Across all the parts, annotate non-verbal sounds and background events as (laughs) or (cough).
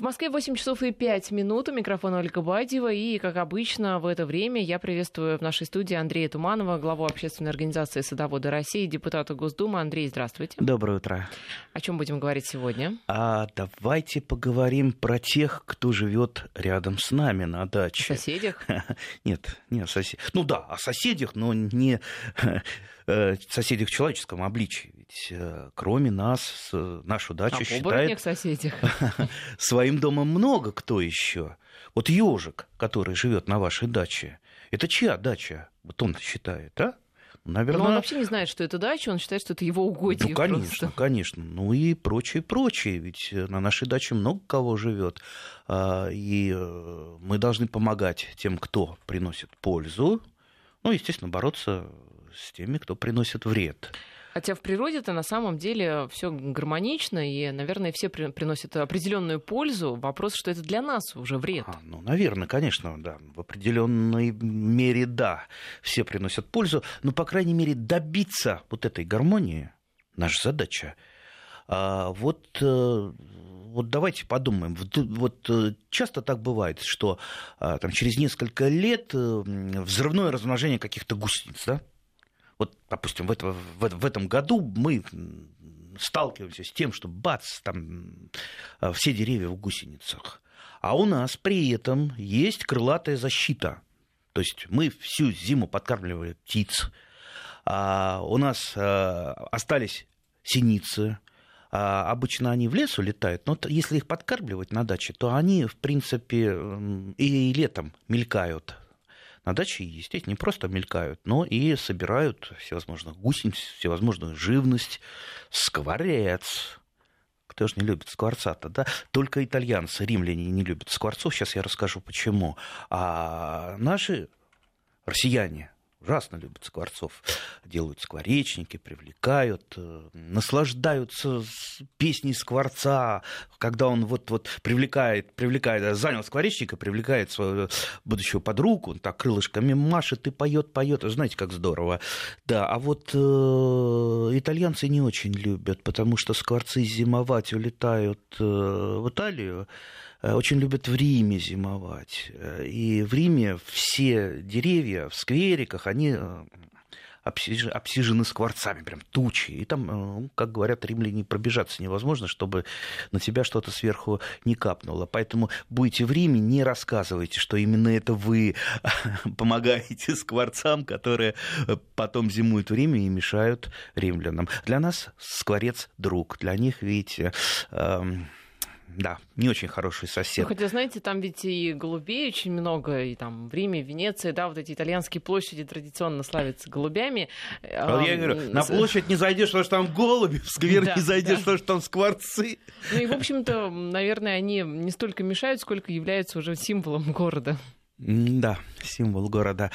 В Москве 8 часов и 5 минут. У микрофона Ольга Бадьева. И, как обычно, в это время я приветствую в нашей студии Андрея Туманова, главу общественной организации «Садоводы России», депутата Госдумы. Андрей, здравствуйте. Доброе утро. О чем будем говорить сегодня? А давайте поговорим про тех, кто живет рядом с нами на даче. О соседях? (laughs) Нет, не о соседях. Ну да, о соседях, но не соседях в человеческом обличии. Ведь э, кроме нас, нашу дачу а считает соседях. (laughs) своим домом много кто еще. Вот ежик, который живет на вашей даче, это чья дача? Вот он считает, а? Наверное... Но он вообще не знает, что это дача, он считает, что это его угодье. Ну, конечно, просто. конечно. Ну и прочее, прочее. Ведь на нашей даче много кого живет. А, и э, мы должны помогать тем, кто приносит пользу. Ну, естественно, бороться с теми, кто приносит вред. Хотя в природе-то на самом деле все гармонично, и, наверное, все при, приносят определенную пользу. Вопрос, что это для нас уже вред. А, ну, наверное, конечно, да. В определенной мере, да, все приносят пользу. Но, по крайней мере, добиться вот этой гармонии наша задача. А, вот, э, вот давайте подумаем. Вот, э, часто так бывает, что а, там, через несколько лет э, взрывное размножение каких-то гусениц, да? Вот, допустим, в, это, в, в этом году мы сталкиваемся с тем, что бац, там э, все деревья в гусеницах. А у нас при этом есть крылатая защита. То есть мы всю зиму подкармливали птиц. А у нас а, остались синицы. А обычно они в лес улетают, но если их подкармливать на даче, то они, в принципе, и летом мелькают на даче, естественно, не просто мелькают, но и собирают всевозможных гусениц, всевозможную живность, скворец, кто же не любит скворца-то, да? Только итальянцы, римляне не любят скворцов. Сейчас я расскажу, почему. А наши россияне, ужасно любят скворцов, делают скворечники, привлекают, э, наслаждаются песней скворца, когда он вот, вот привлекает, привлекает, занял скворечника, привлекает свою будущую подругу, он так крылышками машет и поет, поет, знаете, как здорово. Да, а вот э, итальянцы не очень любят, потому что скворцы зимовать улетают э, в Италию, Э, очень любят в Риме зимовать. Э, и в Риме все деревья в сквериках, они э, обсижены скворцами, прям тучи. И там, ну, как говорят римляне, пробежаться невозможно, чтобы на тебя что-то сверху не капнуло. Поэтому будете в Риме, не рассказывайте, что именно это вы (laughs) помогаете скворцам, которые потом зимуют в Риме и мешают римлянам. Для нас скворец друг. Для них, видите, эм, да, не очень хороший сосед. Ну, хотя, знаете, там ведь и голубей очень много, и там в Риме, в Венеции, да, вот эти итальянские площади традиционно славятся голубями. А я говорю, на площадь не зайдешь, потому что там голуби, в сквер да, не зайдешь, да. потому что там скворцы. Ну и, в общем-то, наверное, они не столько мешают, сколько являются уже символом города. Да, символ города.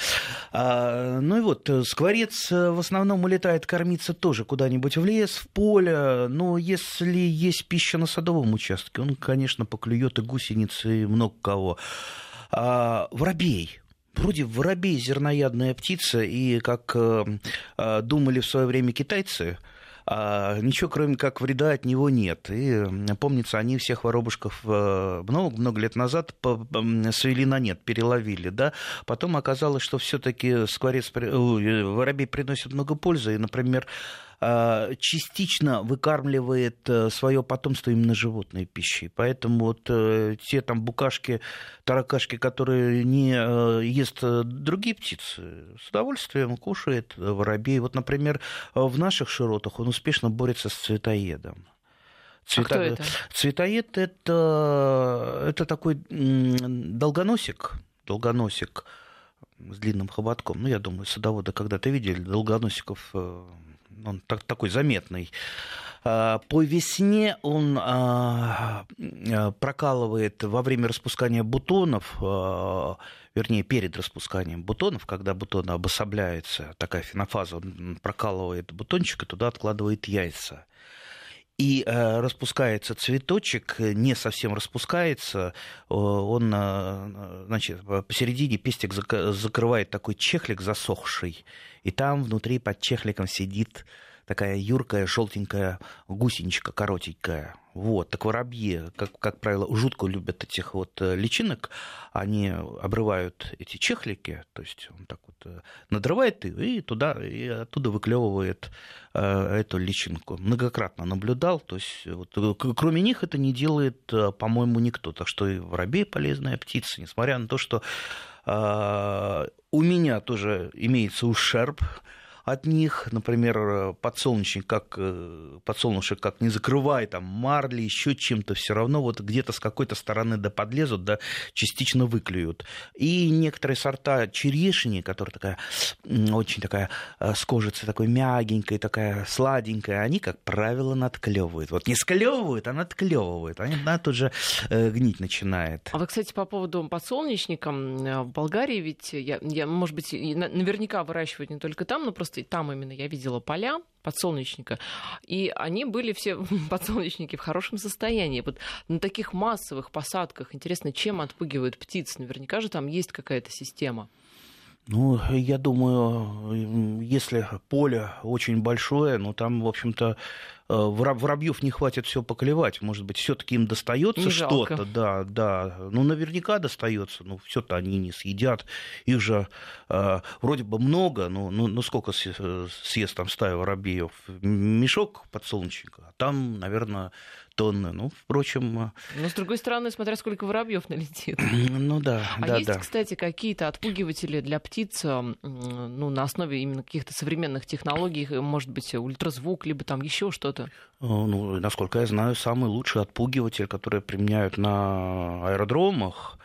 А, ну и вот, э, скворец э, в основном улетает кормиться тоже куда-нибудь в лес, в поле. Но если есть пища на садовом участке, он, конечно, поклюет и гусеницы, и много кого. А, воробей. Вроде воробей зерноядная птица, и как э, думали в свое время китайцы, а ничего кроме как вреда от него нет. И помнится, они всех воробушков много-много э, лет назад свели на нет, переловили, да. Потом оказалось, что все-таки скворец, воробей приносит много пользы, и, например, частично выкармливает э, свое потомство именно животной пищей. Поэтому вот э, те там букашки, таракашки, которые не э, ест другие птицы, с удовольствием кушает воробей. Вот, например, в наших широтах он успешно борется с цветоедом. Цвета... А кто это? Цветоед это, это такой долгоносик, долгоносик с длинным хоботком. Ну, я думаю, садоводы когда-то видели долгоносиков он так, такой заметный. А, по весне он а, а, прокалывает во время распускания бутонов, вернее, перед распусканием бутонов, когда бутоны обособляются, такая фенофаза, он прокалывает бутончик и туда откладывает яйца и э, распускается цветочек, не совсем распускается, он, э, значит, посередине пестик закрывает такой чехлик засохший, и там внутри под чехликом сидит такая юркая, желтенькая гусеничка коротенькая. Вот, так воробьи, как, как правило, жутко любят этих вот э, личинок. Они обрывают эти чехлики, то есть он так вот э, надрывает и туда, и оттуда выклевывает э, эту личинку. Многократно наблюдал, то есть вот, кроме них это не делает, по-моему, никто. Так что и воробей полезная птица, несмотря на то, что э, у меня тоже имеется ущерб от них, например, подсолнечник, как э, подсолнушек, как не закрывай там марли, еще чем-то, все равно вот где-то с какой-то стороны да подлезут, да частично выклюют. И некоторые сорта черешни, которая такая очень такая э, с кожицей такой мягенькая, такая сладенькая, они, как правило, надклевывают. Вот не склевывают, а надклевывают. Они, она тут же э, гнить начинает. А вы, кстати, по поводу подсолнечника, в Болгарии ведь, я, я, может быть, наверняка выращивают не только там, но просто и там именно я видела поля подсолнечника, и они были все (laughs) подсолнечники в хорошем состоянии. Вот на таких массовых посадках интересно, чем отпугивают птиц? Наверняка же там есть какая-то система. Ну, я думаю, если поле очень большое, ну там, в общем-то, э, воробьев не хватит все поклевать. Может быть, все-таки им достается что-то, да, да. Ну, наверняка достается, но все-то они не съедят. Их же э, вроде бы много, но ну, ну, сколько съест там стая воробьев? Мешок подсолнечника, а там, наверное, тонны. Ну, впрочем... Э, Но, с другой стороны, смотря сколько воробьев налетит. (clears throat) Ну да, а да, есть, да. кстати, какие-то отпугиватели для птиц, ну, на основе именно каких-то современных технологий, может быть, ультразвук, либо там еще что-то? Э, ну, насколько я знаю, самый лучший отпугиватель, который применяют на аэродромах,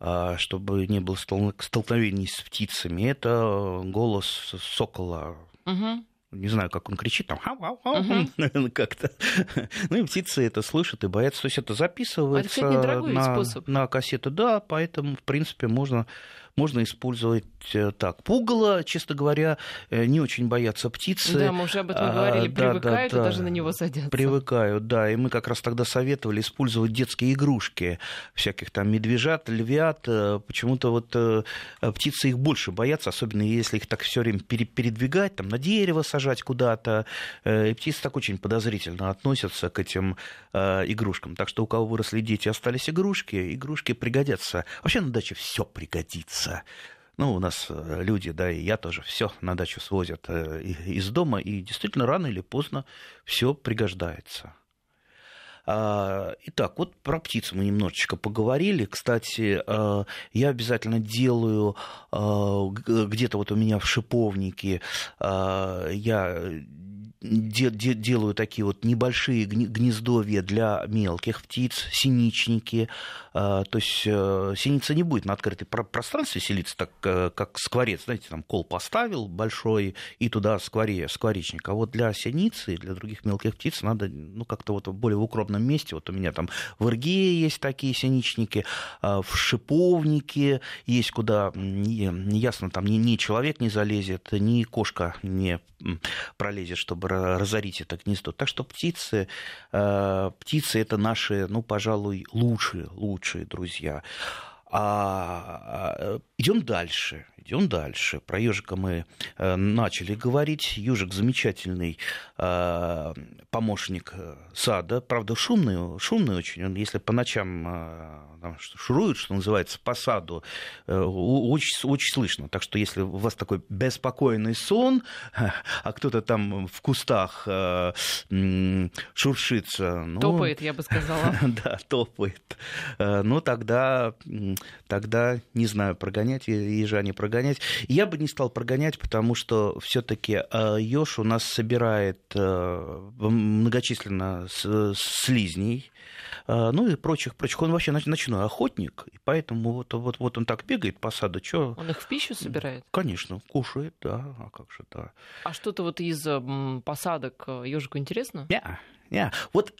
а, чтобы не было столкновений с птицами, это голос сокола. Угу не знаю, как он кричит, там, uh-huh. (laughs) как-то. ну и птицы это слышат и боятся. То есть это записывается а это, на, способ. на кассету. Да, поэтому, в принципе, можно можно использовать э, так. Пугало, честно говоря, э, не очень боятся птицы. Да, мы уже об этом говорили, а, привыкают да, да, и даже на него садятся. Привыкают, да, и мы как раз тогда советовали использовать детские игрушки, всяких там медвежат, львят. Э, почему-то вот птицы их больше боятся, особенно если их так все время передвигать, там на дерево сажать куда-то. И птицы так очень подозрительно относятся к этим игрушкам. Так что у кого выросли дети, остались игрушки, игрушки пригодятся. Вообще на даче все пригодится возиться. Ну, у нас э, люди, да, и я тоже все на дачу свозят э, из дома, и действительно рано или поздно все пригождается. А, итак, вот про птиц мы немножечко поговорили. Кстати, э, я обязательно делаю где-то вот у меня в шиповнике, я де, де, делаю такие вот небольшие гнездовья для мелких птиц, синичники. А, то есть э, синица не будет на открытом пространстве селиться, так э, как скворец. Знаете, там кол поставил большой, и туда скворе, скворечник. А вот для синицы и для других мелких птиц надо ну, как-то вот в более укромном месте. Вот у меня там в Ирге есть такие синичники, а, в шиповнике есть, куда ясно, там ни, ни человек не залезет, ни кошка не пролезет, чтобы разорить это гнездо. Так что птицы, э, птицы это наши, ну, пожалуй, лучшие, лучшие друзья. А, а идем дальше. Идем дальше. Про ежика мы э, начали говорить. Ежик замечательный э, помощник сада. Правда, шумный, шумный очень. Он, если по ночам там, шурует, что называется, по саду, очень, очень слышно. Так что если у вас такой беспокойный сон, (laughs) а кто-то там в кустах шуршится... Ну, топает, я бы сказала. (laughs) да, топает. Ну, тогда тогда, не знаю, прогонять ежа, не прогонять. Я бы не стал прогонять, потому что все-таки еж у нас собирает э, многочисленно слизней, э, ну и прочих, прочих. Он вообще ночной охотник, и поэтому вот, вот, вот он так бегает по саду. Чё... Он их в пищу собирает? Конечно, кушает, да, а как же, да. А что-то вот из посадок ежику интересно? Не, не. Вот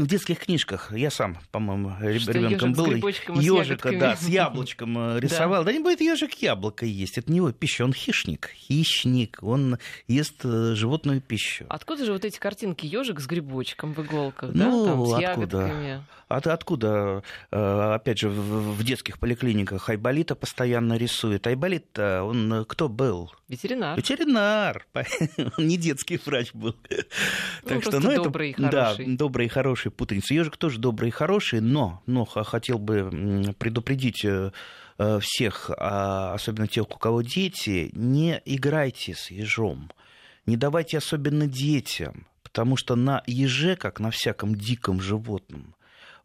в детских книжках я сам, по-моему, ребенком был. Ежика, да, с яблочком э, рисовал. Да. не будет ежик яблоко есть. Это не его пища, он хищник. Хищник. Он ест э, животную пищу. Откуда же вот эти картинки ежик с грибочком в иголках, ну, да? Там, с откуда? ягодками? От, откуда? Э, опять же, в, в детских поликлиниках Айболита постоянно рисует. Айболит, он кто был? Ветеринар. Ветеринар. (laughs) Он не детский врач был. Ну, так что, ну, добрый это, и хороший. Да, добрый и хороший путаница. Ежик тоже добрый и хороший, но, но хотел бы предупредить э, э, всех, а особенно тех, у кого дети, не играйте с ежом. Не давайте особенно детям, потому что на еже, как на всяком диком животном,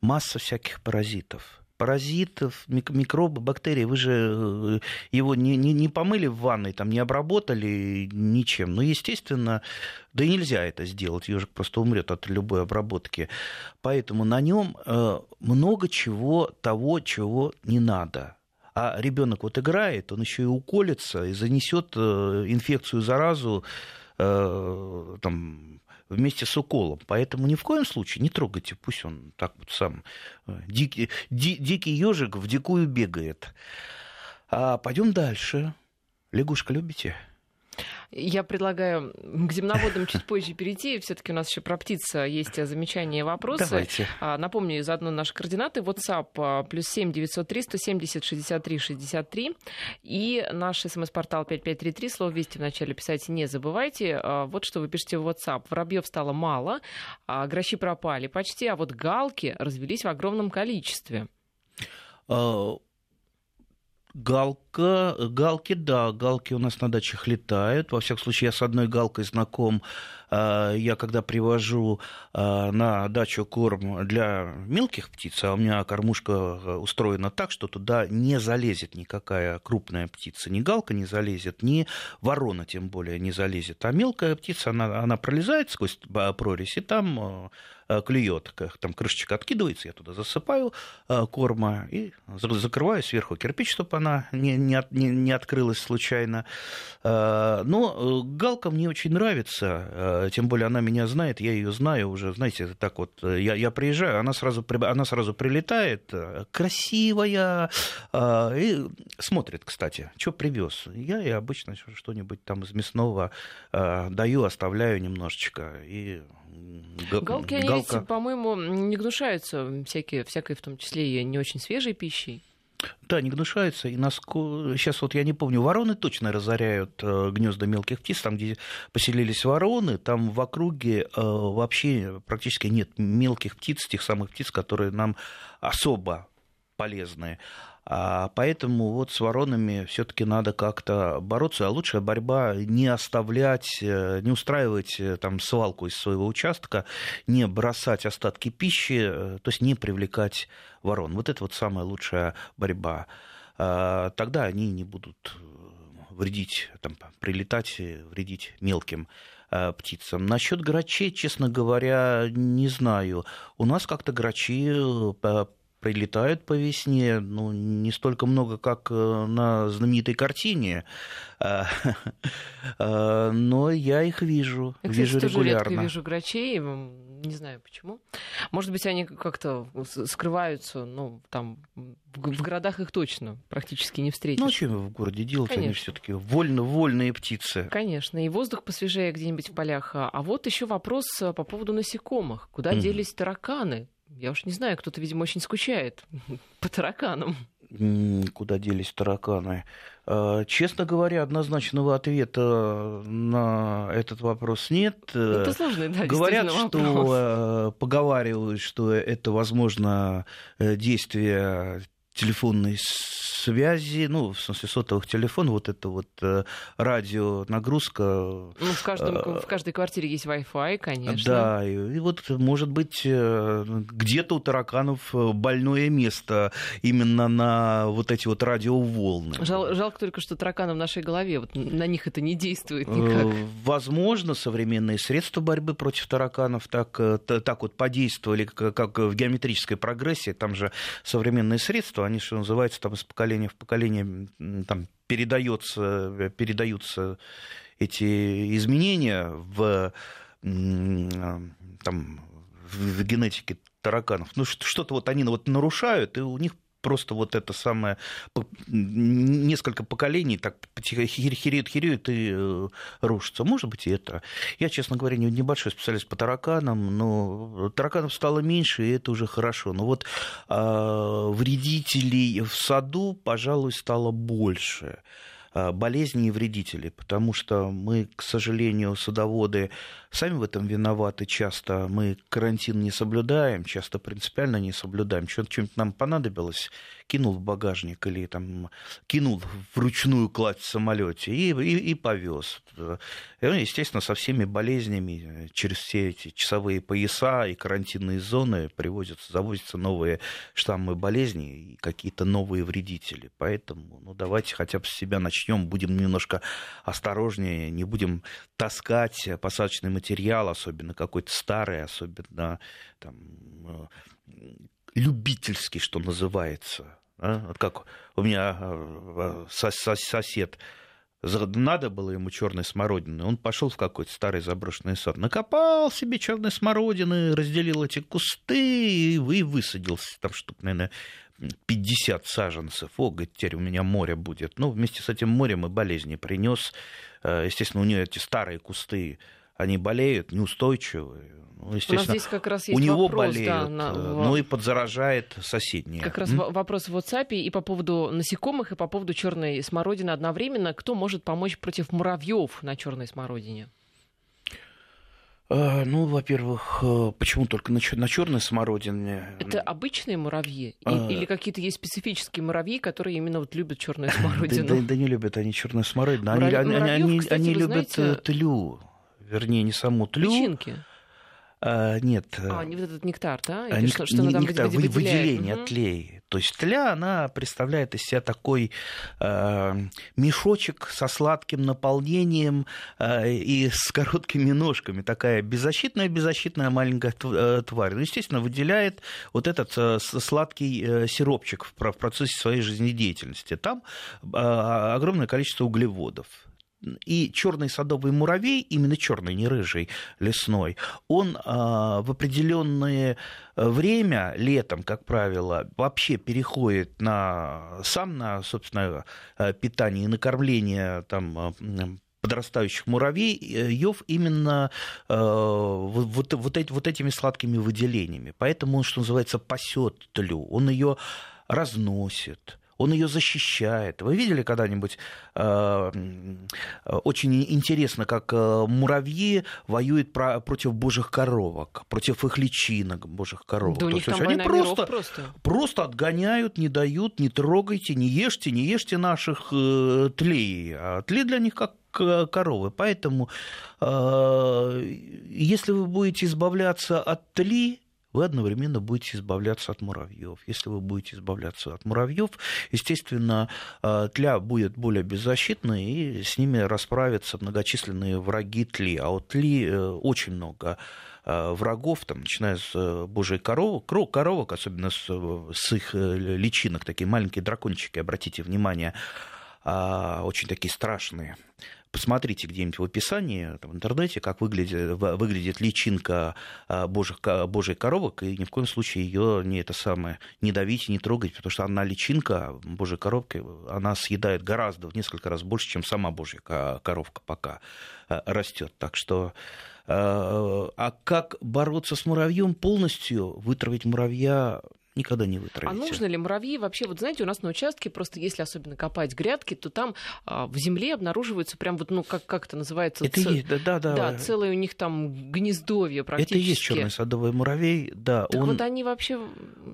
масса всяких паразитов паразитов, микробы, бактерии. Вы же э, его не, не, не помыли в ванной, там, не обработали ничем. Ну, естественно, да и нельзя это сделать. Ежик просто умрет от любой обработки. Поэтому на нем э, много чего того, чего не надо. А ребенок вот играет, он еще и уколется и занесет э, инфекцию, заразу там, вместе с уколом. Поэтому ни в коем случае не трогайте, пусть он так вот сам э, дикий, ди, дикий ежик в дикую бегает. А пойдем дальше. Лягушка любите? Я предлагаю к земноводам чуть позже перейти. Все-таки у нас еще про птиц есть замечания и вопросы. Давайте. А, напомню заодно наши координаты. WhatsApp а, плюс семь девятьсот три сто семьдесят шестьдесят три шестьдесят три. И наш смс-портал 5533. Слово «Вести» вначале писать не забывайте. А, вот что вы пишете в WhatsApp. Воробьев стало мало, грачи пропали почти, а вот галки развелись в огромном количестве. Галка, галки, да, галки у нас на дачах летают. Во всяком случае, я с одной галкой знаком. А, я когда привожу а, на дачу корм для мелких птиц, а у меня кормушка э, устроена так, что туда не залезет никакая крупная птица. Ни галка не залезет, ни ворона тем более не залезет. А мелкая птица, она, она пролезает сквозь прорезь, и там э, Э, клюет, там крышечка откидывается, я туда засыпаю э, корма и закрываю сверху кирпич, чтобы она не, не, от, не, не открылась случайно. Э, но галка мне очень нравится, тем более она меня знает, я ее знаю уже, знаете, так вот, я, я приезжаю, она сразу, она сразу прилетает, красивая, и смотрит, кстати, что привез. Я ей обычно что-нибудь там из мясного даю, оставляю немножечко, и Галки, они Галка... по-моему, не гнушаются всякие, всякой, в том числе и не очень свежей пищей. Да, не гнушаются. И насколько... Сейчас вот я не помню, вороны точно разоряют э, гнезда мелких птиц. Там, где поселились вороны, там в округе э, вообще практически нет мелких птиц, тех самых птиц, которые нам особо полезные. А поэтому вот с воронами все-таки надо как-то бороться, а лучшая борьба не оставлять, э, не устраивать э, там свалку из своего участка, не бросать остатки пищи, э, то есть не привлекать ворон. Вот это вот самая лучшая борьба. А тогда они не будут вредить, там, прилетать, вредить мелким птицам. Насчет грачей, честно говоря, не знаю. У нас как-то грачи прилетают по весне, ну, не столько много, как э, на знаменитой картине, а, (laughs) а, но я их вижу, я, вижу кстати, регулярно. Тоже вижу грачей, не знаю почему. Может быть, они как-то скрываются, ну, там, в городах их точно практически не встретишь. Ну, чем в городе делать? Конечно. Они все таки вольно, вольные птицы. Конечно, и воздух посвежее где-нибудь в полях. А вот еще вопрос э, по поводу насекомых. Куда mm. делись тараканы? Я уж не знаю, кто-то, видимо, очень скучает (laughs) по тараканам. Куда делись тараканы? А, честно говоря, однозначного ответа на этот вопрос нет. Это сложный, да, Говорят, что вопрос. Э, поговаривают, что это, возможно, э, действие телефонной связи, ну, в смысле сотовых телефонов, вот это вот э, радио нагрузка. Ну, в, каждом, э, в каждой квартире есть Wi-Fi, конечно. Да, и, и вот, может быть, э, где-то у тараканов больное место именно на вот эти вот радиоволны. Жал, жалко только, что тараканы в нашей голове, вот на них это не действует никак. Возможно, современные средства борьбы против тараканов так, так вот подействовали, как в геометрической прогрессии, там же современные средства, они, что называется, там из поколения в поколение там, передается, передаются эти изменения в, там, в генетике тараканов. Ну, что-то вот они вот нарушают, и у них просто вот это самое несколько поколений так хереют, хереют и э, рушится. Может быть, и это. Я, честно говоря, небольшой специалист по тараканам, но тараканов стало меньше, и это уже хорошо. Но вот а, вредителей в саду, пожалуй, стало больше. А, болезни и вредителей, потому что мы, к сожалению, садоводы сами в этом виноваты часто. Мы карантин не соблюдаем, часто принципиально не соблюдаем. Что-нибудь нам понадобилось, кинул в багажник или там кинул в ручную кладь в самолете и, и, и повез. И, естественно, со всеми болезнями через все эти часовые пояса и карантинные зоны привозятся, завозятся новые штаммы болезней и какие-то новые вредители. Поэтому ну, давайте хотя бы с себя начнем, будем немножко осторожнее, не будем таскать посадочный материал, особенно какой-то старый, особенно там, э, любительский, что называется а? Вот как у меня э, сосед надо было ему черной смородины, он пошел в какой-то старый заброшенный сад, накопал себе черной смородины, разделил эти кусты и высадил там штук, наверное, 50 саженцев. О, говорит, теперь у меня море будет. Ну, вместе с этим морем и болезни принес. Э, естественно, у нее эти старые кусты, они болеют, неустойчивые. Ну, естественно, у нас здесь как раз есть у него вопрос, болеют, да, на... ну и подзаражает соседние. Как раз М? вопрос в WhatsApp и по поводу насекомых, и по поводу черной смородины одновременно. Кто может помочь против муравьев на черной смородине? А, ну, во-первых, э, почему только на, на черной смородине? Это обычные муравьи? А... Или какие-то есть специфические муравьи, которые именно вот любят черную (laughs) смородину? Да, да, да не любят они черную смородину. Они, Муравь... они, муравьев, они, кстати, они любят знаете... тлю. Вернее, не саму тлю. Личинки. А, нет. А, не вот этот нектар, да? Или Ник, что, что не, нектар, выделяет? выделение угу. тлей. То есть тля, она представляет из себя такой э, мешочек со сладким наполнением э, и с короткими ножками. Такая беззащитная-беззащитная маленькая э, тварь. Ну, естественно, выделяет вот этот э, сладкий э, сиропчик в, в процессе своей жизнедеятельности. Там э, огромное количество углеводов и черный садовый муравей, именно черный, не рыжий, лесной, он а, в определенное время, летом, как правило, вообще переходит на сам на, собственно, питание и накормление там, подрастающих муравьев именно э, вот, вот, эти, вот этими сладкими выделениями. Поэтому он, что называется, пасет тлю, он ее разносит он ее защищает. Вы видели когда-нибудь э, очень интересно, как э, муравьи воюют про, против божьих коровок, против их личинок божьих коровок. Да То есть они просто, просто. просто отгоняют, не дают, не трогайте, не ешьте, не ешьте наших э, тлей. А тлей для них как коровы. Поэтому, э, если вы будете избавляться от тли, вы одновременно будете избавляться от муравьев. Если вы будете избавляться от муравьев, естественно, э, тля будет более беззащитной, и с ними расправятся многочисленные враги тли. А вот тли э, очень много э, врагов, там, начиная с божьей коровы, коровок, особенно с, с их личинок, такие маленькие дракончики, обратите внимание, а, очень такие страшные посмотрите где-нибудь в описании в интернете, как выглядит, выглядит личинка а, божьих, божьей коровок, и ни в коем случае ее не это самое не давите, не трогайте, потому что она личинка божьей коровки, она съедает гораздо, в несколько раз больше, чем сама божья коровка пока а, растет. Так что а, а как бороться с муравьем полностью, вытравить муравья никогда не вытравите. А нужно ли муравьи вообще, вот знаете, у нас на участке просто, если особенно копать грядки, то там а, в земле обнаруживаются прям вот, ну, как, как это называется? Это ц... есть, да, да, да. Да, целое у них там гнездовье практически. Это и есть черный садовый муравей, да. Так он... вот они вообще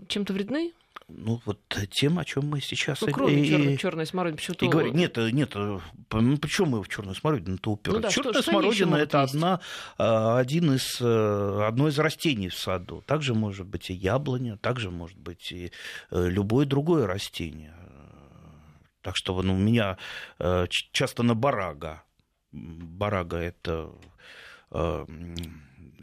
чем-то вредны? Ну, вот тем, о чем мы сейчас ну, кроме и, черной, черной смородины, почему-то... И говорю, нет, нет, ну, почему мы в черную смородину-то уперлись? Ну, да, Черная что, смородина – это одна, а, один из, э, одно из растений в саду. Также может быть и яблоня, также может быть и э, любое другое растение. Так что ну, у меня э, часто на барага. Барага – это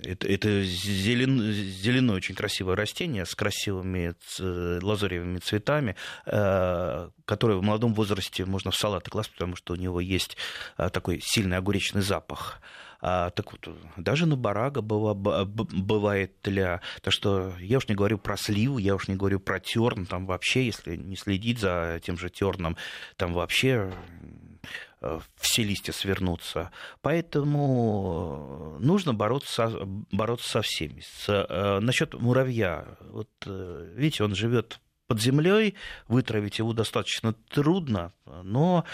это, это зелен, зеленое очень красивое растение с красивыми лазоревыми цветами, э, которое в молодом возрасте можно в салаты класть, потому что у него есть э, такой сильный огуречный запах. А, так вот, даже на барага бывает тля. Так что я уж не говорю про сливу, я уж не говорю про терн. Там вообще, если не следить за тем же терном, там вообще все листья свернутся. Поэтому нужно бороться, бороться со всеми. Э, насчет муравья. Вот, э, видите, он живет под землей, вытравить его достаточно трудно, но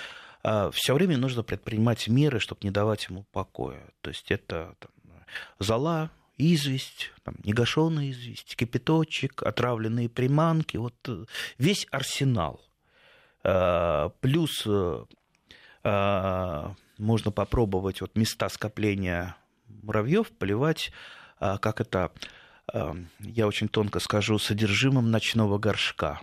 все время нужно предпринимать меры, чтобы не давать ему покоя. То есть это там, зола, известь, там, негашенная известь, кипяточек, отравленные приманки, вот весь арсенал. Плюс можно попробовать вот места скопления муравьев поливать, а, как это, а, я очень тонко скажу, содержимым ночного горшка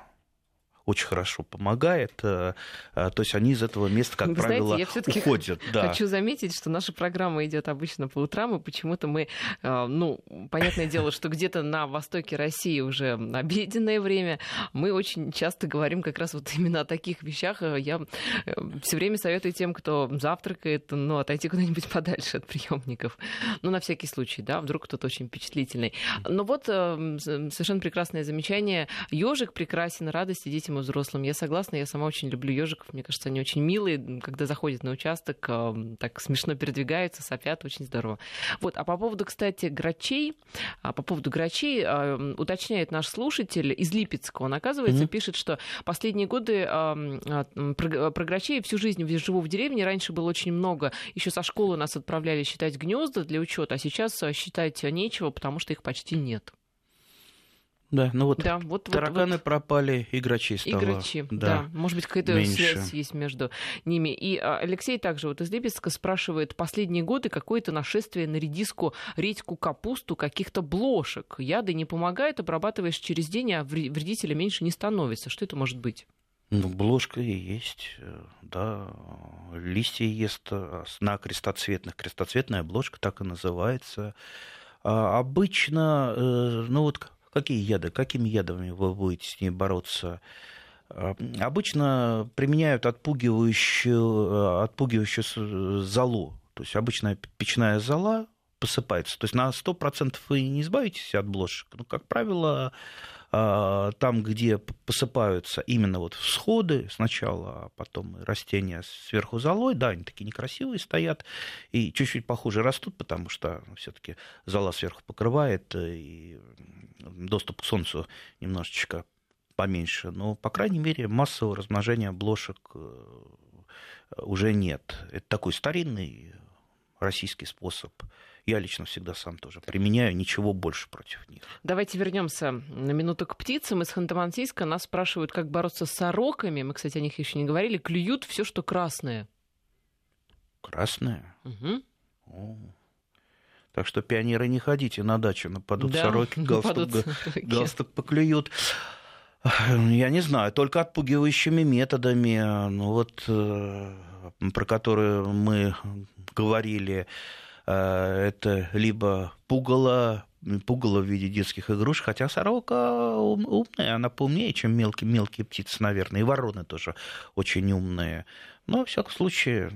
очень хорошо помогает. Э, э, то есть они из этого места, как Вы правило, знаете, я (laughs) уходят. Да. Хочу заметить, что наша программа идет обычно по утрам, и почему-то мы, э, ну, понятное дело, что где-то на востоке России уже обеденное время, мы очень часто говорим как раз вот именно о таких вещах. Я все время советую тем, кто завтракает, ну, отойти куда-нибудь (laughs) подальше от приемников. Ну, на всякий случай, да, вдруг кто-то очень впечатлительный. Но вот совершенно прекрасное замечание. Ежик прекрасен, радости детям и взрослым. Я согласна, я сама очень люблю ежиков. Мне кажется, они очень милые, когда заходят на участок, так смешно передвигаются, сопят, очень здорово. Вот, а по поводу, кстати, грачей, а по поводу грачей, уточняет наш слушатель из Липецка. Он, оказывается, mm-hmm. пишет, что последние годы а, про, про грачей всю жизнь живу в деревне. Раньше было очень много. Еще со школы нас отправляли считать гнезда для учета, а сейчас считать нечего, потому что их почти нет. Да, ну вот, да, вот тараканы вот, пропали, играчи стало. Играчи, да. да. Может быть, какая-то меньше. связь есть между ними. И а, Алексей также вот из Липецка спрашивает, последние годы какое-то нашествие на редиску, редьку, капусту, каких-то блошек. Яды не помогают, обрабатываешь через день, а вредителя меньше не становится. Что это может быть? Ну, бложка и есть, э, да, листья ест э, на крестоцветных. Крестоцветная бложка так и называется. А обычно, э, ну вот Какие яды? Какими ядами вы будете с ней бороться? А, обычно применяют отпугивающую, отпугивающую золу. То есть обычная печная зола посыпается. То есть на 100% вы не избавитесь от блошек. Но, как правило, там, где посыпаются именно вот всходы сначала, а потом растения сверху золой, да, они такие некрасивые стоят и чуть-чуть похуже растут, потому что все-таки зола сверху покрывает, и доступ к солнцу немножечко поменьше. Но, по крайней мере, массового размножения блошек э, уже нет. Это такой старинный российский способ я лично всегда сам тоже применяю, ничего больше против них. Давайте вернемся на минуту к птицам. Из Ханты-Мансийска нас спрашивают, как бороться с сороками. Мы, кстати, о них еще не говорили. Клюют все, что красное. Красное? Угу. О. Так что пионеры не ходите на дачу, нападут да, сороки, (laughs) галстук, сороки. галстук поклюют. Я не знаю, только отпугивающими методами, ну вот э, про которые мы говорили, Э, это либо пугало, пугало в виде детских игрушек, хотя сорока умная, она поумнее, чем мелкие, мелкие птицы, наверное, и вороны тоже очень умные. Но, во всяком случае,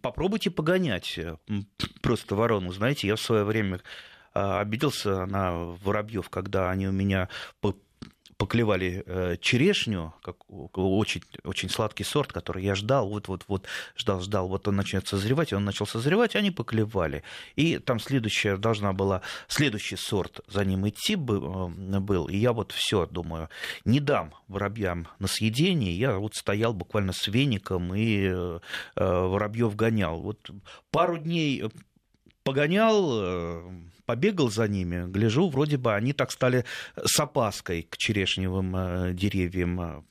попробуйте погонять просто ворону. Знаете, я в свое время а, обиделся на воробьев, когда они у меня поклевали э, черешню, как очень, очень сладкий сорт, который я ждал, вот-вот-вот ждал, ждал, вот он начнет созревать, и он начал созревать, они поклевали. И там следующая должна была, следующий сорт за ним идти э, был, и я вот все думаю, не дам воробьям на съедение, я вот стоял буквально с веником и э, воробьев гонял. Вот пару дней погонял, побегал за ними, гляжу, вроде бы они так стали с опаской к черешневым э, деревьям э,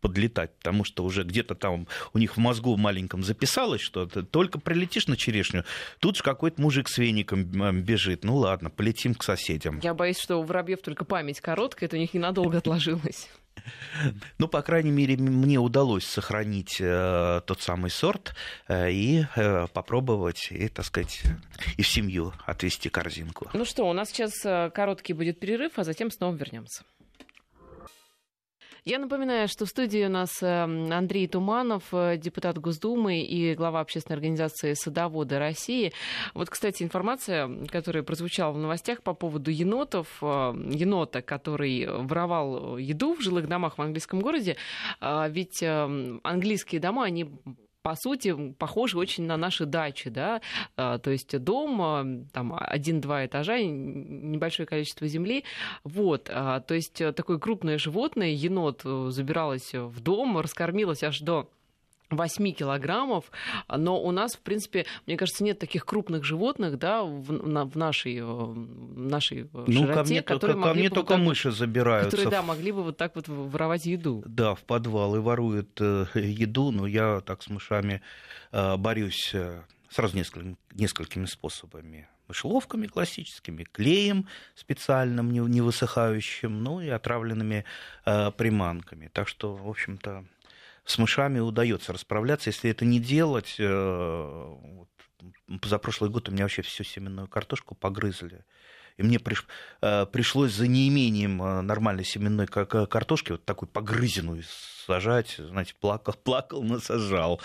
подлетать, потому что уже где-то там у них в мозгу маленьком записалось, что ты только прилетишь на черешню, тут же какой-то мужик с веником бежит. Ну ладно, полетим к соседям. Я боюсь, что у воробьев только память короткая, это у них ненадолго отложилось. (laughs) Ну, по крайней мере, мне удалось сохранить э, тот самый сорт э, и э, попробовать, и, так сказать, и в семью отвести корзинку. Ну что, у нас сейчас короткий будет перерыв, а затем снова вернемся. Я напоминаю, что в студии у нас эм, Андрей Туманов, э, депутат Госдумы и глава общественной организации «Садоводы России». Вот, кстати, информация, которая прозвучала в новостях по поводу енотов, э, енота, который воровал еду в жилых домах в английском городе, э, ведь эм, английские дома, они по сути, похожи очень на наши дачи, да, а, то есть дом, а, там, один-два этажа, небольшое количество земли, вот, а, то есть такое крупное животное, енот, э, забиралось в дом, раскормилось аж до 8 килограммов, но у нас, в принципе, мне кажется, нет таких крупных животных, да, в, на, в нашей, в нашей э, ну, широте, ко мне, которые ко, ко мне только вот мыши забираются. Которые, да, могли бы вот так вот воровать еду. Да, в подвал и воруют э, еду, но я так с мышами э, борюсь э, сразу несколькими, несколькими способами мышеловками классическими, клеем специальным, не высыхающим, ну и отравленными э, приманками. Так что, в общем-то, с мышами удается расправляться. Если это не делать, э, за прошлый год у меня вообще всю семенную картошку погрызли. И мне приш, э, пришлось за неимением э, нормальной семенной картошки вот такую погрызенную сажать. Знаете, плакал, (laughs) плакал, насажал.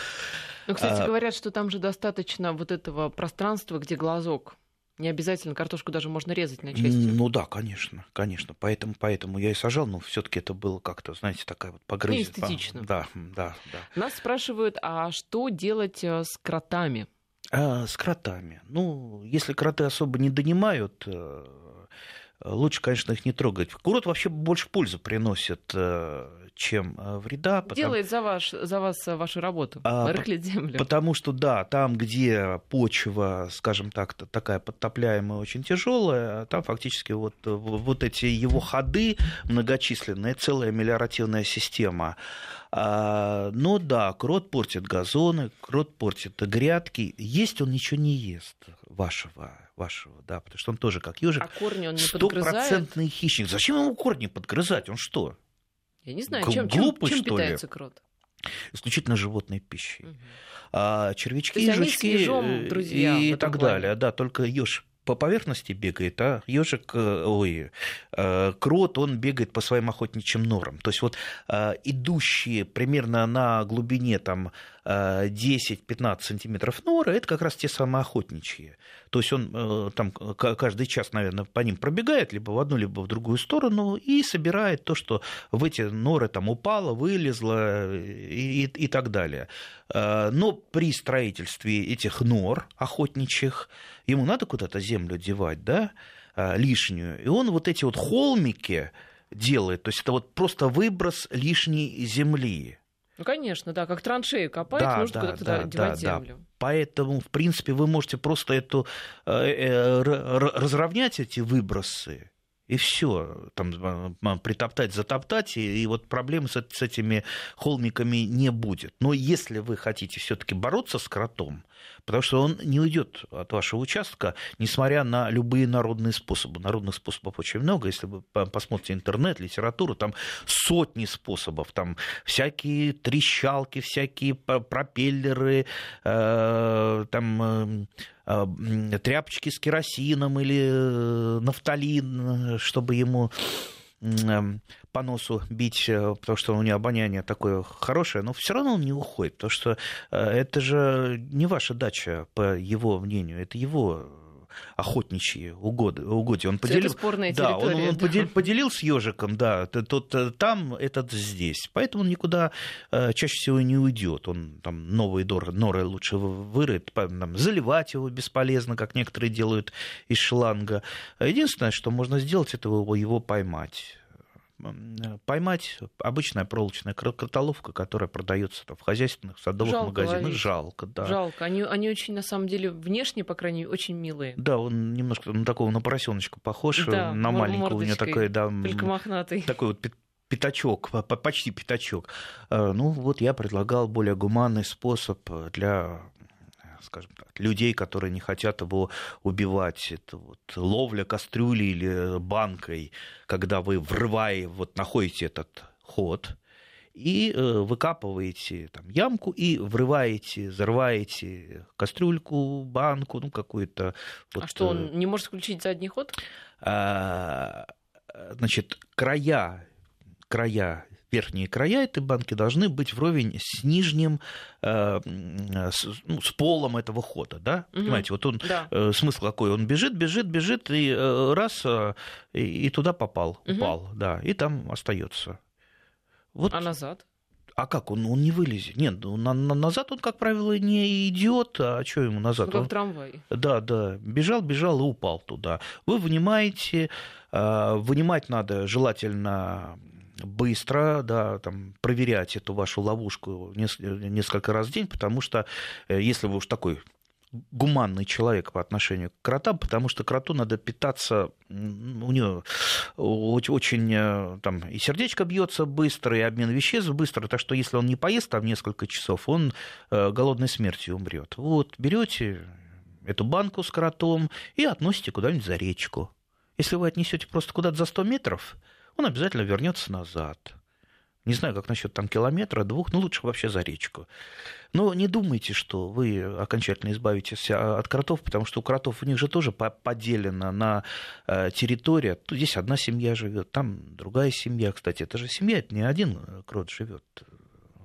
Ну, кстати, а... говорят, что там же достаточно вот этого пространства, где глазок не обязательно картошку даже можно резать на части. Ну да, конечно, конечно. Поэтому, поэтому я и сажал, но все-таки это было как-то, знаете, такая вот погрызть. Эстетично. Да, да, да. Нас спрашивают, а что делать э, с кротами? А, с кротами. Ну, если кроты особо не донимают, э, лучше, конечно, их не трогать. Крот вообще больше пользы приносит э, чем э, вреда. Потому... Делает за, ваш, за вас э, вашу работу, а, рыхлит землю. Потому что, да, там, где почва, скажем так, такая подтопляемая, очень тяжелая, там фактически вот, вот эти его ходы многочисленные, целая мелиоративная система. А, но да, крот портит газоны, крот портит грядки. Есть он ничего не ест вашего вашего, да, потому что он тоже как ежик. А корни он не Стопроцентный хищник. Зачем ему корни подгрызать? Он что? Я не знаю, чем, глупый, чем, чем что питается ли? крот? Исключительно животной пищей. Угу. А червячки, жучки ежом, друзья, и так плане. далее. Да, только еж по поверхности бегает, а ежик, э, ой, э, крот, он бегает по своим охотничьим норам. То есть вот э, идущие примерно на глубине там 10-15 сантиметров норы, это как раз те самые охотничьи. То есть он там каждый час, наверное, по ним пробегает либо в одну, либо в другую сторону и собирает то, что в эти норы там упало, вылезло и, и, и так далее. Но при строительстве этих нор охотничьих ему надо куда-то землю девать, да, лишнюю. И он вот эти вот холмики делает, то есть это вот просто выброс лишней земли. Ну, конечно, да, как траншею копает, да, нужно да, куда-то да, девать да, землю. Да. Поэтому, в принципе, вы можете просто эту, э, э, разровнять эти выбросы, и все, там притоптать, затоптать, и, и вот проблем с, с этими холмиками не будет. Но если вы хотите все-таки бороться с кротом, потому что он не уйдет от вашего участка, несмотря на любые народные способы. Народных способов очень много. Если вы посмотрите интернет, литературу, там сотни способов. Там всякие трещалки, всякие пропеллеры, э, там э, Э, тряпочки с керосином или нафталин, чтобы ему по носу бить, э, потому что у него обоняние такое хорошее, но все равно он не уходит, потому что это же не ваша дача, по его мнению, это его охотничьи угоды, угодья. Он поделил, спорная да, он, он да. Поделил, поделил с ежиком, да, тот э, там, этот здесь. Поэтому он никуда э, чаще всего не уйдет. Он там новые норы лучше вырыт, там, заливать его бесполезно, как некоторые делают из шланга. Единственное, что можно сделать, это его поймать поймать обычная проволочная кротоловка, которая продается в хозяйственных садовых Жалко магазинах. Ловить. Жалко, да. Жалко. Они, они очень, на самом деле, внешне, по крайней мере, очень милые. Да, он немножко на такого на поросеночка похож, да, на маленького у него такой, да, такой вот пятачок, почти пятачок. Э, ну, вот я предлагал более гуманный способ для скажем так, людей, которые не хотят его убивать. Это вот ловля кастрюли или банкой, когда вы врывая, вот находите этот ход, и э, выкапываете там ямку и врываете, взрываете кастрюльку, банку, ну какую-то. Вот, а что он не может включить задний ход? А, значит, края, края верхние края этой банки должны быть вровень с нижним, э, с, ну, с полом этого хода, да? Угу. Понимаете, вот он, да. э, смысл какой, он бежит, бежит, бежит, и э, раз, э, и, и туда попал, угу. упал, да, и там остается. Вот. А назад? А как он? Он не вылезет. Нет, на, на, назад он, как правило, не идет. А что ему назад? Ну, как он... трамвай. Да, да. Бежал, бежал и упал туда. Вы вынимаете. Э, вынимать надо желательно быстро, да, там, проверять эту вашу ловушку несколько раз в день, потому что э, если вы уж такой гуманный человек по отношению к кротам, потому что кроту надо питаться, у нее очень э, там и сердечко бьется быстро, и обмен веществ быстро, так что если он не поест там несколько часов, он э, голодной смертью умрет. Вот берете эту банку с кротом и относите куда-нибудь за речку. Если вы отнесете просто куда-то за 100 метров, он обязательно вернется назад. Не знаю, как насчет там километра, двух, ну лучше вообще за речку. Но не думайте, что вы окончательно избавитесь а, от кротов, потому что у кротов у них же тоже поделено на э, территория. Тут здесь одна семья живет, там другая семья. Кстати, это же семья, это не один крот живет.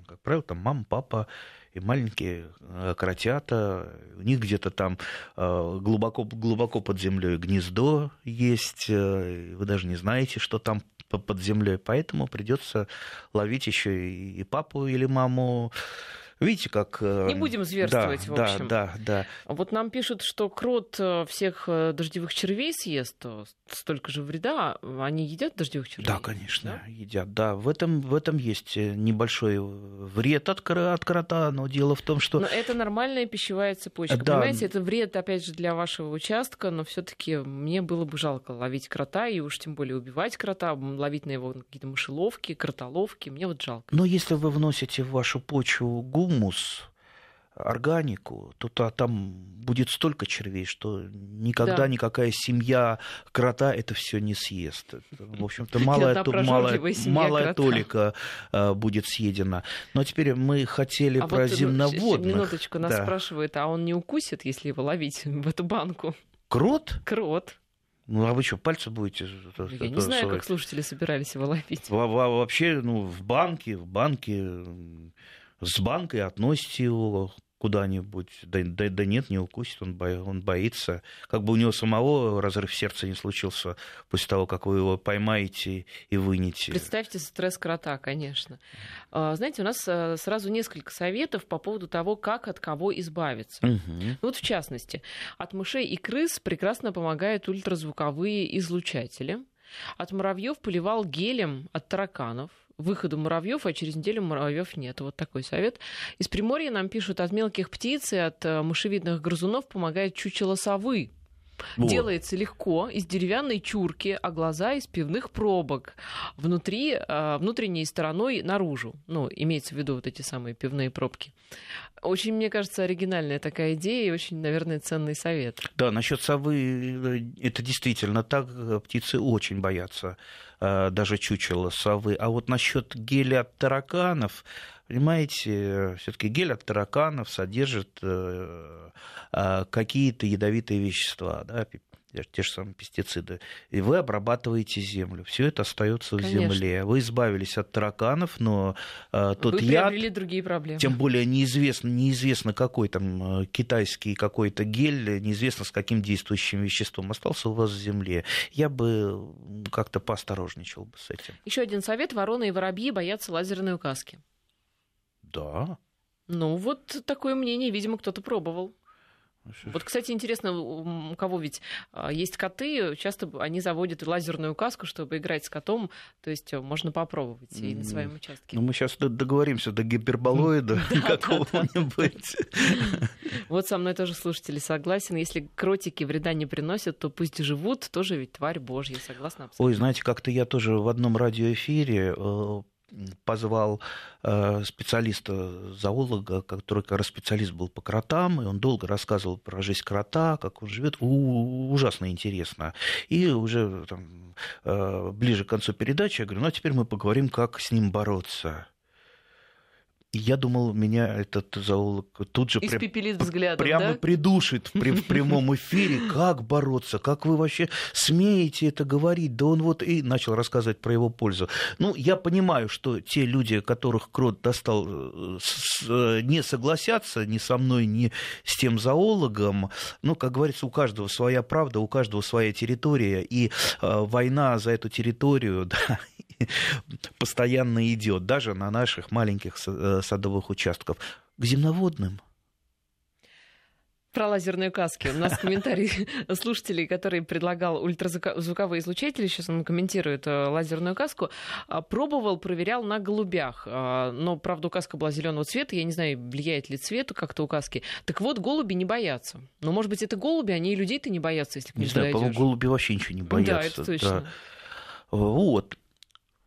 Как правило, там мама, папа и маленькие э, кротята, у них где-то там э, глубоко, глубоко под землей гнездо есть, вы даже не знаете, что там под землей, поэтому придется ловить еще и папу или маму. Видите, как... Не будем зверствовать, да, в общем. Да, да, да. Вот нам пишут, что крот э, всех э, дождевых червей съест, столько же вреда. Они едят дождевых червей? Да, конечно, да? едят. Да, в этом, в этом есть э, небольшой вред от, от крота, но дело в том, что... Но это нормальная пищевая цепочка, да. понимаете? Это вред, опять же, для вашего участка, но все таки мне было бы жалко ловить крота, и уж тем более убивать крота, ловить на его какие-то мышеловки, кротоловки. Мне вот жалко. Но если вы вносите в вашу почву губ гумус, органику, то, то там будет столько червей, что никогда да. никакая семья крота это все не съест. В общем-то, (laughs) малая, то, малая, малая толика э, будет съедена. Но теперь мы хотели а про вот, земноводных. Минуточку, нас да. спрашивают, а он не укусит, если его ловить (laughs) в эту банку? Крот? Крот. Ну, а вы что, пальцы будете? Я не знаю, как слушатели собирались его ловить. Вообще, ну, в банке, в банке с банкой относите его куда-нибудь. Да, да, да нет, не укусит, он, бо, он боится. Как бы у него самого разрыв сердца не случился после того, как вы его поймаете и вынете. Представьте стресс крота, конечно. А, знаете, у нас э, сразу несколько советов по поводу того, как от кого избавиться. Угу. Вот в частности, от мышей и крыс прекрасно помогают ультразвуковые излучатели. От муравьев поливал гелем от тараканов – выходу муравьев, а через неделю муравьев нет. Вот такой совет. Из Приморья нам пишут, от мелких птиц и от э, мышевидных грызунов помогает чучело совы. Вот. Делается легко из деревянной чурки, а глаза из пивных пробок. Внутри, э, внутренней стороной наружу. Ну, имеется в виду вот эти самые пивные пробки. Очень, мне кажется, оригинальная такая идея и очень, наверное, ценный совет. Да, насчет совы э, это действительно так. Птицы очень боятся э, даже чучела совы. А вот насчет геля от тараканов, Понимаете, все-таки гель от тараканов содержит э, э, какие-то ядовитые вещества, да, те же самые пестициды, и вы обрабатываете землю. Все это остается в земле. Вы избавились от тараканов, но э, тот вы яд, другие проблемы. тем более неизвестно, неизвестно какой там э, китайский какой-то гель, неизвестно с каким действующим веществом остался у вас в земле. Я бы как-то поосторожничал бы с этим. Еще один совет: вороны и воробьи боятся лазерной указки. Да. Ну, вот такое мнение, видимо, кто-то пробовал. Вот, кстати, интересно, у кого ведь а, есть коты, часто они заводят лазерную каску, чтобы играть с котом, то есть э, можно попробовать и на своем участке. Ну, мы сейчас договоримся до гиперболоида (laughs) (laughs) какого-нибудь. (laughs) Вот со мной тоже слушатели согласен. Если кротики вреда не приносят, то пусть живут, тоже ведь тварь божья, согласна абсолютно. Ой, знаете, как-то я тоже в одном радиоэфире э, позвал э, специалиста, зоолога, который как раз специалист был по кротам, и он долго рассказывал про жизнь крота, как он живет. Ужасно интересно. И уже там, э, ближе к концу передачи я говорю, ну а теперь мы поговорим, как с ним бороться я думал, меня этот зоолог тут же Испепелит взглядом, прямо да? придушит при, в (laughs) прямом эфире. Как бороться? Как вы вообще смеете это говорить? Да он вот и начал рассказывать про его пользу. Ну, я понимаю, что те люди, которых Крот достал, э, э, не согласятся ни со мной, ни с тем зоологом. Ну, как говорится, у каждого своя правда, у каждого своя территория. И э, война за эту территорию, (laughs) да, (laughs) постоянно идет, даже на наших маленьких э, садовых участках. К земноводным про лазерные каски. У нас комментарий (laughs) слушателей, который предлагал ультразвуковые излучатели, сейчас он комментирует э, лазерную каску, а, пробовал, проверял на голубях. А, но, правда, каска была зеленого цвета, я не знаю, влияет ли цвет как-то у каски. Так вот, голуби не боятся. Но, может быть, это голуби, они и людей-то не боятся, если к ним Не знаю, по голуби вообще ничего не боятся. Да, это точно. Да. Вот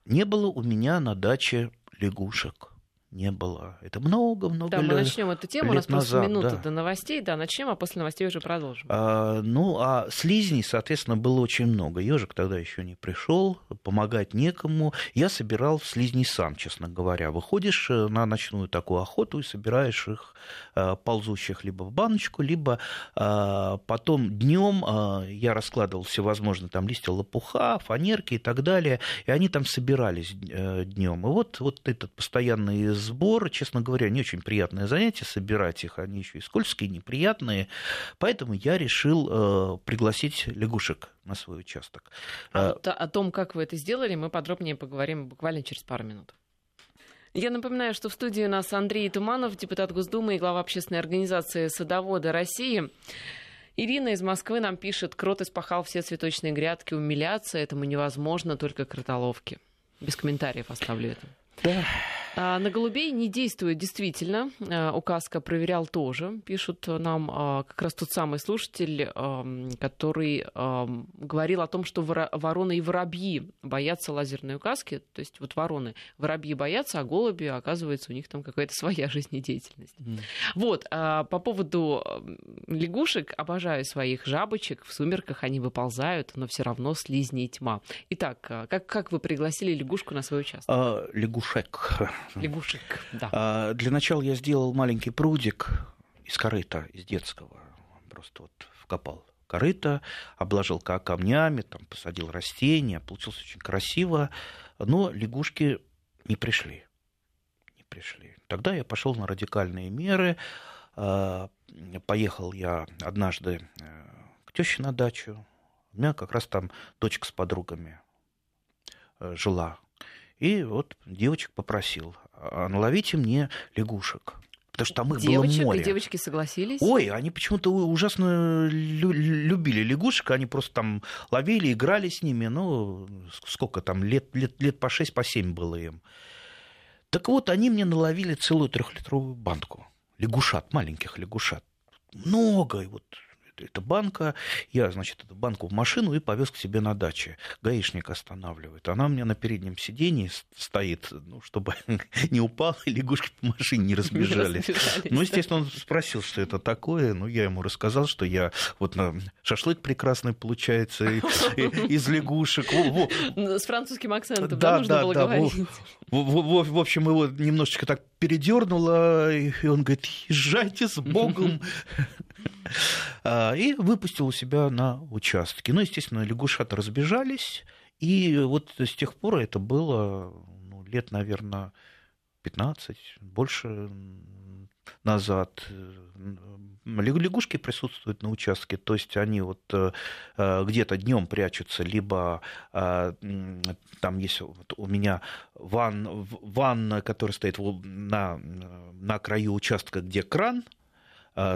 не было у меня на даче лягушек не было. Это много-много лет Да, мы начнем эту тему, у нас назад, просто минута да. до новостей, да, начнем, а после новостей уже продолжим. А, ну, а слизней, соответственно, было очень много. Ежик тогда еще не пришел, помогать некому. Я собирал слизней сам, честно говоря. Выходишь э, на ночную такую охоту и собираешь их э, ползущих либо в баночку, либо а, потом днем а, я раскладывал всевозможные там листья лопуха, фанерки и так далее, и они там собирались днем. И вот, вот этот постоянный сбор, честно говоря, не очень приятное занятие собирать их, они еще и скользкие, неприятные, поэтому я решил э, пригласить лягушек на свой участок. А вот о том, как вы это сделали, мы подробнее поговорим буквально через пару минут. Я напоминаю, что в студии у нас Андрей Туманов, депутат Госдумы и глава общественной организации «Садоводы России». Ирина из Москвы нам пишет, крот испахал все цветочные грядки, умиляться этому невозможно, только кротоловки. Без комментариев оставлю это. Да. А, на голубей не действует действительно. А, указка проверял тоже. Пишут нам а, как раз тот самый слушатель, который говорил о том, что вороны и воробьи боятся лазерной указки. То есть вот вороны, воробьи боятся, а голуби, оказывается, у них там какая-то своя (laughs) жизнедеятельность. Mm. Вот, по поводу лягушек, обожаю своих жабочек. В сумерках они выползают, но все равно слизни и тьма. Итак, как, как вы пригласили лягушку на свой участок? А, лягушек Лягушек, да. А, для начала я сделал маленький прудик из корыта, из детского. Просто вот вкопал корыто, обложил камнями, там, посадил растения, получилось очень красиво, но лягушки не пришли. Не пришли. Тогда я пошел на радикальные меры. А, поехал я однажды э, к теще на дачу. У меня как раз там дочка с подругами э, жила и вот девочек попросил, а наловите мне лягушек. Потому что там их Девочек, было море. И девочки согласились? Ой, они почему-то ужасно любили лягушек, они просто там ловили, играли с ними, ну, сколько там, лет, лет, лет по шесть, по семь было им. Так вот, они мне наловили целую трехлитровую банку лягушат, маленьких лягушат. Много, и вот эта банка. Я, значит, эту банку в машину и повез к себе на даче. Гаишник останавливает. Она у меня на переднем сидении стоит, ну, чтобы (laughs) не упала и лягушки по машине не разбежались. Не разбежались ну, естественно, он спросил, что это такое. Ну, я ему рассказал, что я вот на шашлык прекрасный получается из лягушек. С французским акцентом, да, нужно было говорить. В общем, его немножечко так передернуло, и он говорит, езжайте с Богом. А, и выпустил у себя на участке. Ну, естественно, лягушата разбежались, и вот с тех пор это было ну, лет, наверное, 15, больше назад. Лягушки присутствуют на участке, то есть они вот э, э, где-то днем прячутся, либо э, там есть вот у меня ван, ванна, которая стоит на, на краю участка, где кран,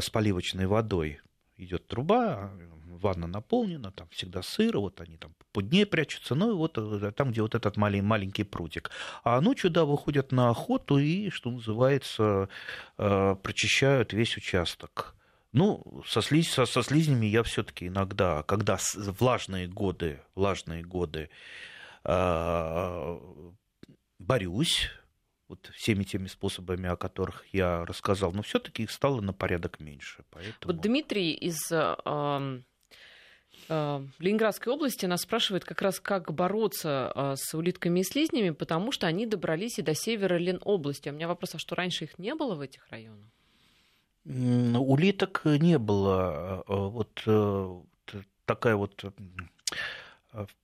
с поливочной водой идет труба, ванна наполнена, там всегда сыро, вот они там под ней прячутся, ну и вот э, там, где вот этот маленький, маленький прутик. А ночью, да, выходят на охоту и, что называется, э, прочищают весь участок. Ну, со, слиз, со, со слизнями я все-таки иногда, когда влажные годы, влажные годы, борюсь вот всеми теми способами, о которых я рассказал, но все-таки их стало на порядок меньше. Поэтому... Вот Дмитрий из э, э, Ленинградской области нас спрашивает как раз, как бороться э, с улитками и слизнями, потому что они добрались и до севера Ленобласти. У меня вопрос, а что раньше их не было в этих районах? Улиток не было. Вот такая вот,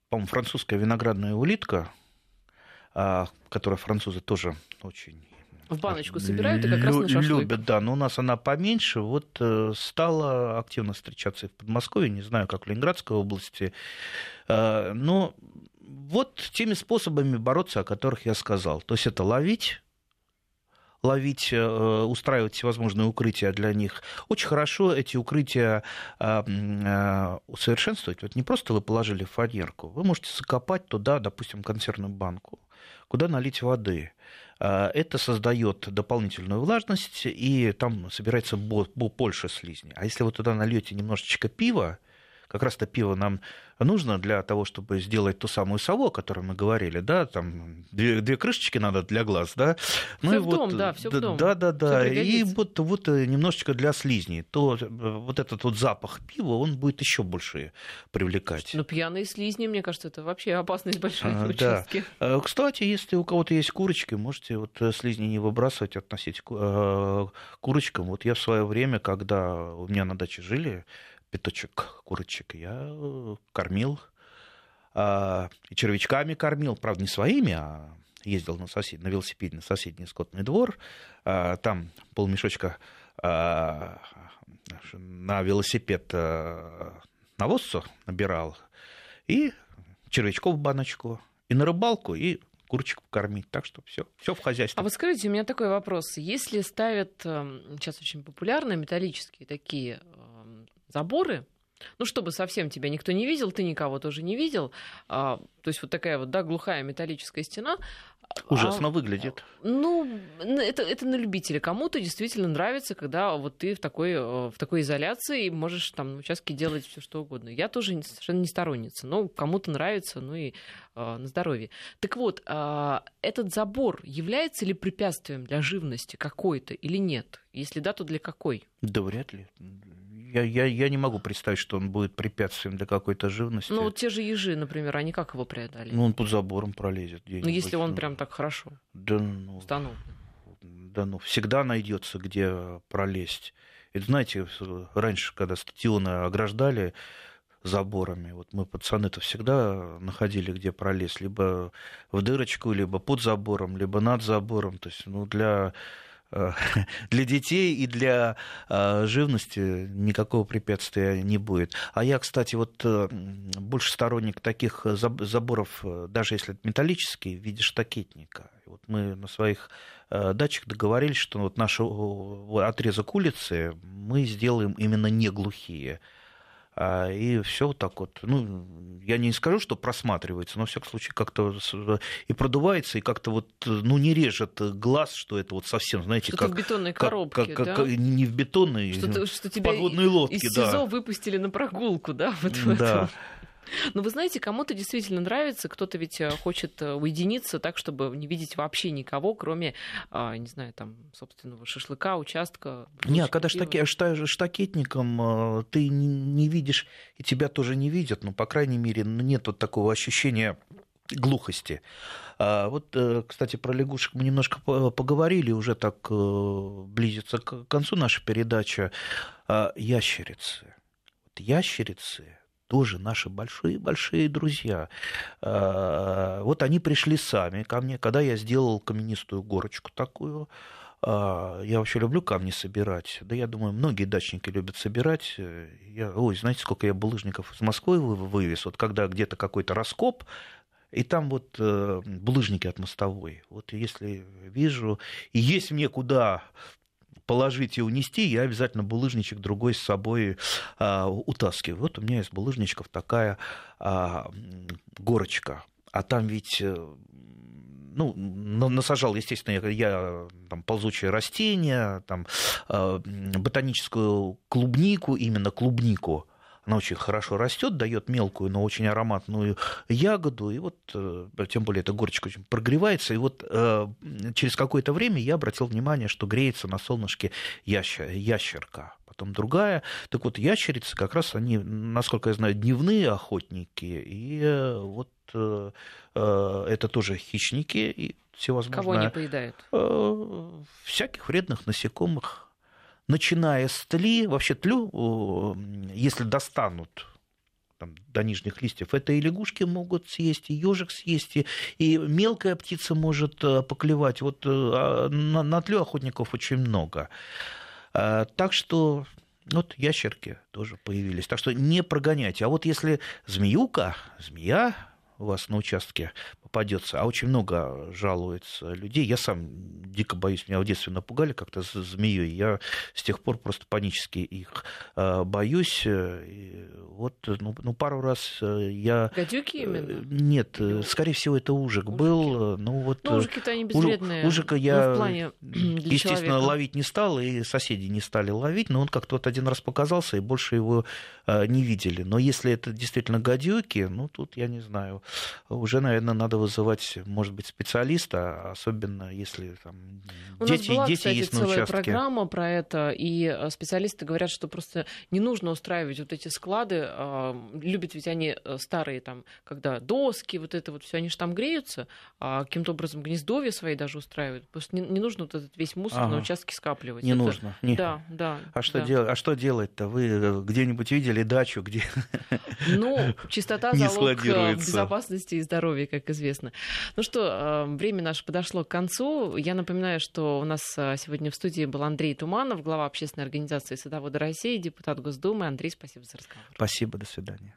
по-моему, французская виноградная улитка, которую французы тоже очень в баночку собирают и как раз на шашлык. Любят, да, но у нас она поменьше. Вот э, стала активно встречаться и в Подмосковье, не знаю, как в Ленинградской области. А, но вот теми способами бороться, о которых я сказал. То есть это ловить, ловить, э, устраивать всевозможные укрытия для них. Очень хорошо эти укрытия а, а, усовершенствовать. Вот не просто вы положили фанерку, вы можете закопать туда, допустим, консервную банку, куда налить воды. А, это создает дополнительную влажность, и там собирается больше слизни. А если вы туда нальете немножечко пива, как раз-то пиво нам нужно для того, чтобы сделать ту самую сову, о которой мы говорили, да, там две, две крышечки надо для глаз, да. Ну, всё в вот, дом, да, все в дом. Да, да, да. И вот, вот э, немножечко для слизней, то э, вот этот вот запах пива, он будет еще больше привлекать. Ну, пьяные слизни, мне кажется, это вообще опасность большая а. Да. Э, кстати, если у кого-то есть курочки, можете вот слизни не выбрасывать, относить к курочкам. Вот я в свое время, когда у меня на даче жили, пяточек курочек я кормил. А, и червячками кормил, правда, не своими, а ездил на, сосед... на велосипеде на соседний скотный двор. А, там полмешочка а, на велосипед навозцу набирал. И червячков в баночку, и на рыбалку, и курочек покормить. Так что все, все в хозяйстве. А вот скажите, у меня такой вопрос. Если ставят сейчас эм, очень популярные металлические такие заборы, ну, чтобы совсем тебя никто не видел, ты никого тоже не видел. А, то есть вот такая вот, да, глухая металлическая стена. Ужасно а, выглядит. Ну, это, это на любителя. Кому-то действительно нравится, когда вот ты в такой, э, в такой изоляции и можешь там на участке делать все что угодно. Я тоже совершенно не сторонница. Но кому-то нравится, ну и э, на здоровье. Так вот, э, этот забор является ли препятствием для живности какой-то или нет? Если да, то для какой? Да вряд ли я, я, я не могу представить, что он будет препятствием для какой-то живности. Ну, вот те же ежи, например, они как его преодолели? Ну, он под забором пролезет. Ну, если он прям так хорошо да, ну, установлен. Да, ну, всегда найдется, где пролезть. Это, знаете, раньше, когда стадионы ограждали заборами, вот мы пацаны-то всегда находили, где пролезть, либо в дырочку, либо под забором, либо над забором. То есть, ну, для (laughs) для детей и для э, живности никакого препятствия не будет. А я, кстати, вот э, больше сторонник таких заборов, даже если это металлические, в виде штакетника. Вот мы на своих дачах договорились, что вот наш отрезок улицы мы сделаем именно не глухие. А, и все вот так вот. Ну, я не скажу, что просматривается, но, в всяком случае, как-то и продувается, и как-то вот, ну, не режет глаз, что это вот совсем, знаете, как... в бетонной коробке, как, да? как, не в бетонной, что, что тебя подводной лодке, из СИЗО да. выпустили на прогулку, да? Вот да. (laughs) Но вы знаете, кому-то действительно нравится, кто-то ведь э, хочет э, уединиться так, чтобы не видеть вообще никого, кроме, а, не знаю, там, собственного шашлыка, участка. Не, а когда штаки, штакетником э, ты не видишь, и тебя тоже не видят, ну, по крайней мере, ну, нет вот такого ощущения глухости. А вот, кстати, про лягушек мы немножко поговорили, уже так близится к концу наша передача. Ящерицы. Ящерицы тоже наши большие-большие друзья. А, вот они пришли сами ко мне, когда я сделал каменистую горочку такую. А, я вообще люблю камни собирать. Да я думаю, многие дачники любят собирать. Я, ой, знаете, сколько я булыжников из Москвы вывез. Вот когда где-то какой-то раскоп, и там вот э, булыжники от мостовой. Вот если вижу, и есть мне куда положить и унести, я обязательно булыжничек другой с собой а, утаскиваю. Вот у меня из булыжничков такая а, горочка. А там ведь э, ну, насажал, естественно, я, там, ползучие растения, там, э, ботаническую клубнику, именно клубнику, она очень хорошо растет, дает мелкую, но очень ароматную ягоду, и вот, э, тем более, эта горочка очень прогревается, и вот э, через какое-то время я обратил внимание, что греется на солнышке ящер, ящерка, потом другая. Так вот, ящерицы как раз они, насколько я знаю, дневные охотники, и э, вот это тоже хищники, и всевозможные... Кого они поедают? Всяких вредных насекомых, начиная с тли, вообще тлю, если достанут там, до нижних листьев, это и лягушки могут съесть, и ежик съесть, и, и мелкая птица может э, поклевать. Вот э, а, на, на тлю охотников очень много. А, так что вот ящерки тоже появились. Так что не прогоняйте. А вот если змеюка, змея у вас на участке попадется, а очень много жалуется людей. Я сам дико боюсь, меня в детстве напугали как-то с змеей. Я с тех пор просто панически их э, боюсь. И вот, ну, ну, пару раз э, я... Гадюки именно? Нет, скорее всего, это ужик ужики. был. Ну, вот, ну, ужики-то они безвредные. Ужика я, ну, в плане (clears throat) естественно, человека. ловить не стал, и соседи не стали ловить, но он как-то вот один раз показался, и больше его не видели. Но если это действительно гадюки, ну, тут я не знаю, уже, наверное, надо вызывать, может быть, специалиста, особенно если там У дети, нас была, дети кстати, есть на целая участке. программа про это, и э, специалисты говорят, что просто не нужно устраивать вот эти склады. А, любят ведь они э, старые, там, когда доски, вот это вот все, они же там греются, а каким-то образом гнездовья свои даже устраивают. Просто не, не нужно вот этот весь мусор ага. на участке скапливать. Не это... нужно. Не... Да, да. А что, да. Дел... а что делать-то? Вы э, где-нибудь видели дачу, где ну, чистота (laughs) залог безопасности и здоровья, как известно. Ну что, э, время наше подошло к концу. Я напоминаю, что у нас э, сегодня в студии был Андрей Туманов, глава общественной организации «Садоводы России», депутат Госдумы. Андрей, спасибо за разговор. Спасибо, до свидания.